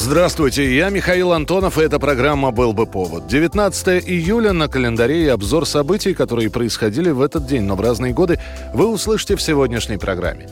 Здравствуйте, я Михаил Антонов, и эта программа «Был бы повод». 19 июля на календаре и обзор событий, которые происходили в этот день, но в разные годы, вы услышите в сегодняшней программе.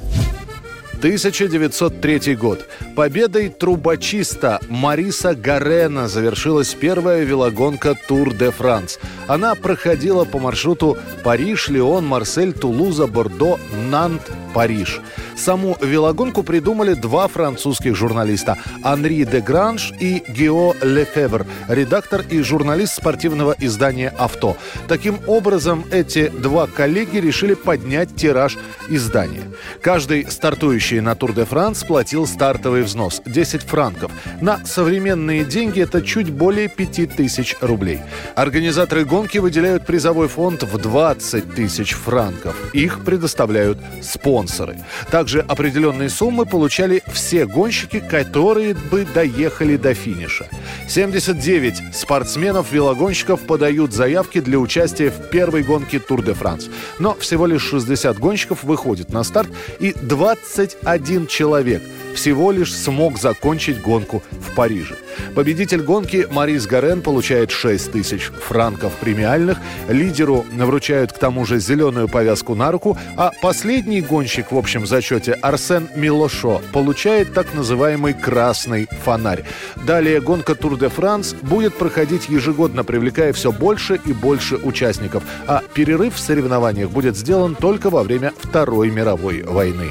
1903 год. Победой трубочиста Мариса Гарена завершилась первая велогонка Тур де Франс. Она проходила по маршруту Париж, Лион, Марсель, Тулуза, Бордо, Нант, Париж. Саму велогонку придумали два французских журналиста – Анри де Гранж и Гео Лефевр, редактор и журналист спортивного издания «Авто». Таким образом, эти два коллеги решили поднять тираж издания. Каждый стартующий на Тур де Франс платил стартовый взнос – 10 франков. На современные деньги это чуть более 5000 рублей. Организаторы гонки выделяют призовой фонд в 20 тысяч франков. Их предоставляют спонсоры. Так также определенные суммы получали все гонщики, которые бы доехали до финиша. 79 спортсменов-велогонщиков подают заявки для участия в первой гонке Тур де Франс. Но всего лишь 60 гонщиков выходит на старт, и 21 человек – всего лишь смог закончить гонку в Париже. Победитель гонки Марис Гарен получает 6 тысяч франков премиальных, лидеру вручают к тому же зеленую повязку на руку, а последний гонщик в общем зачете Арсен Милошо получает так называемый «красный фонарь». Далее гонка Тур де Франс будет проходить ежегодно, привлекая все больше и больше участников, а перерыв в соревнованиях будет сделан только во время Второй мировой войны.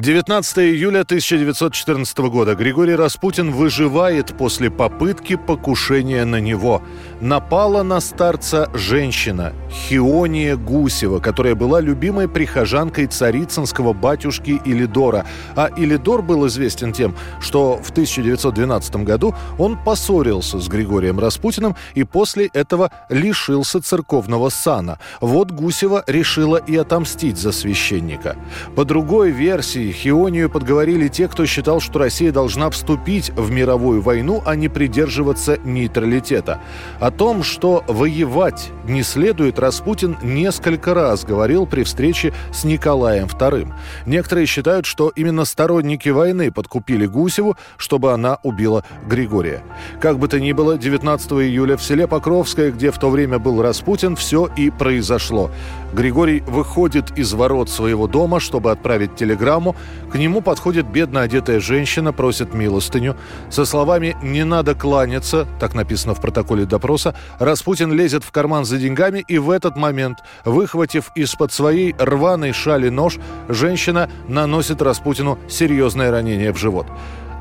19 июля 1914 года. Григорий Распутин выживает после попытки покушения на него. Напала на старца женщина Хиония Гусева, которая была любимой прихожанкой царицынского батюшки Илидора. А Илидор был известен тем, что в 1912 году он поссорился с Григорием Распутиным и после этого лишился церковного сана. Вот Гусева решила и отомстить за священника. По другой версии, Хионию подговорили те, кто считал, что Россия должна вступить в мировую войну, а не придерживаться нейтралитета. О том, что воевать не следует, Распутин несколько раз говорил при встрече с Николаем II. Некоторые считают, что именно сторонники войны подкупили Гусеву, чтобы она убила Григория. Как бы то ни было, 19 июля в селе Покровское, где в то время был Распутин, все и произошло. Григорий выходит из ворот своего дома, чтобы отправить телеграмму. К нему подходит бедно одетая женщина, просит милостыню. Со словами «не надо кланяться», так написано в протоколе допроса, Распутин лезет в карман за деньгами, и в этот момент, выхватив из-под своей рваной шали нож, женщина наносит Распутину серьезное ранение в живот.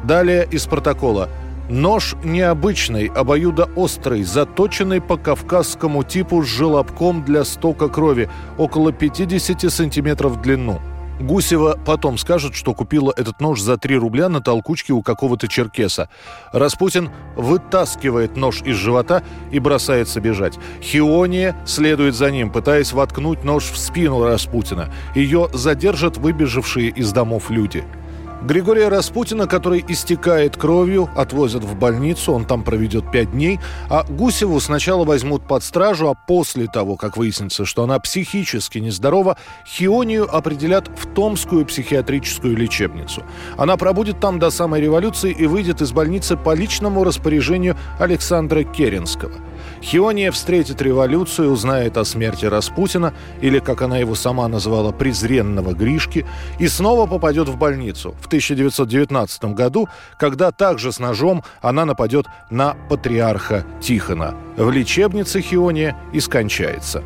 Далее из протокола – Нож необычный, обоюдоострый, заточенный по кавказскому типу с желобком для стока крови, около 50 сантиметров в длину. Гусева потом скажет, что купила этот нож за 3 рубля на толкучке у какого-то черкеса. Распутин вытаскивает нож из живота и бросается бежать. Хиония следует за ним, пытаясь воткнуть нож в спину Распутина. Ее задержат выбежавшие из домов люди – Григория Распутина, который истекает кровью, отвозят в больницу, он там проведет пять дней, а Гусеву сначала возьмут под стражу, а после того, как выяснится, что она психически нездорова, Хионию определят в Томскую психиатрическую лечебницу. Она пробудет там до самой революции и выйдет из больницы по личному распоряжению Александра Керенского. Хиония встретит революцию, узнает о смерти Распутина, или, как она его сама назвала, презренного Гришки, и снова попадет в больницу в 1919 году, когда также с ножом она нападет на патриарха Тихона. В лечебнице Хиония и скончается.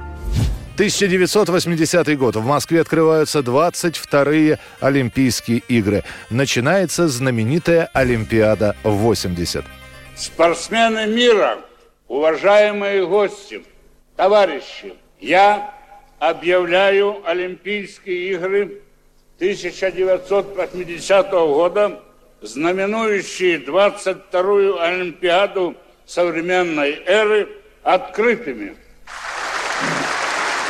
1980 год. В Москве открываются 22-е Олимпийские игры. Начинается знаменитая Олимпиада 80. Спортсмены мира – Уважаемые гости, товарищи, я объявляю Олимпийские игры 1980 года, знаменующие 22-ю Олимпиаду современной эры, открытыми.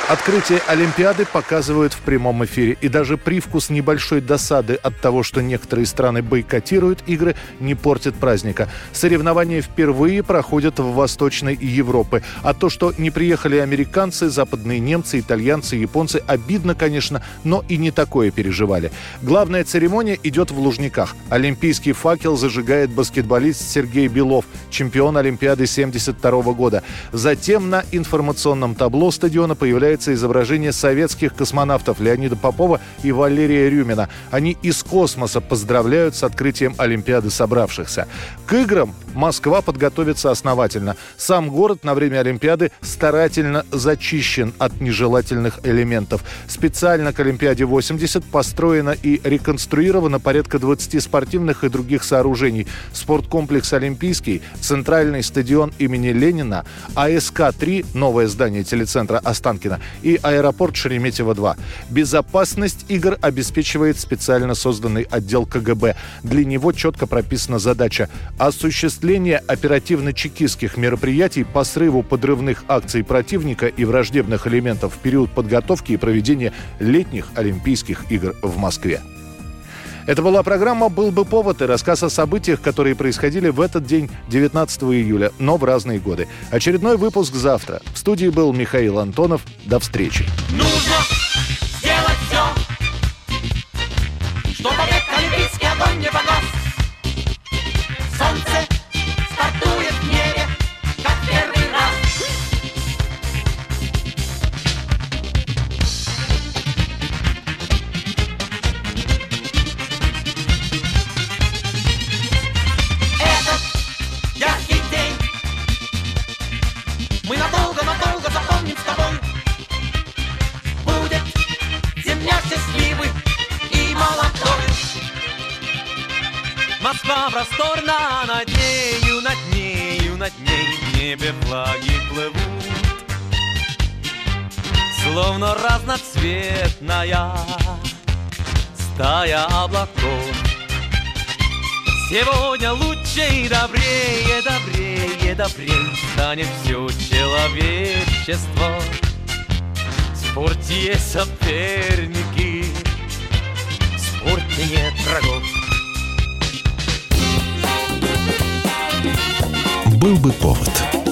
Открытие Олимпиады показывают в прямом эфире. И даже привкус небольшой досады от того, что некоторые страны бойкотируют игры, не портит праздника. Соревнования впервые проходят в Восточной Европе. А то, что не приехали американцы, западные немцы, итальянцы, японцы, обидно, конечно, но и не такое переживали. Главная церемония идет в Лужниках. Олимпийский факел зажигает баскетболист Сергей Белов, чемпион Олимпиады 72 года. Затем на информационном табло стадиона появляется появляется изображение советских космонавтов Леонида Попова и Валерия Рюмина. Они из космоса поздравляют с открытием Олимпиады собравшихся. К играм Москва подготовится основательно. Сам город на время Олимпиады старательно зачищен от нежелательных элементов. Специально к Олимпиаде 80 построено и реконструировано порядка 20 спортивных и других сооружений. Спорткомплекс «Олимпийский», центральный стадион имени Ленина, АСК-3, новое здание телецентра Останкина, и аэропорт Шереметьево-2. Безопасность игр обеспечивает специально созданный отдел КГБ. Для него четко прописана задача осуществление оперативно-чекистских мероприятий по срыву подрывных акций противника и враждебных элементов в период подготовки и проведения летних Олимпийских игр в Москве. Это была программа «Был бы повод» и рассказ о событиях, которые происходили в этот день, 19 июля, но в разные годы. Очередной выпуск завтра. В студии был Михаил Антонов. До встречи. Нужно сделать все, чтобы век олимпийский огонь не погас. Москва просторна, над нею, над нею, над ней в небе флаги плывут. Словно разноцветная стая облаков. Сегодня лучше и добрее, добрее, добрее станет все человечество. В спорте соперники, в спорте нет врагов. Был бы повод.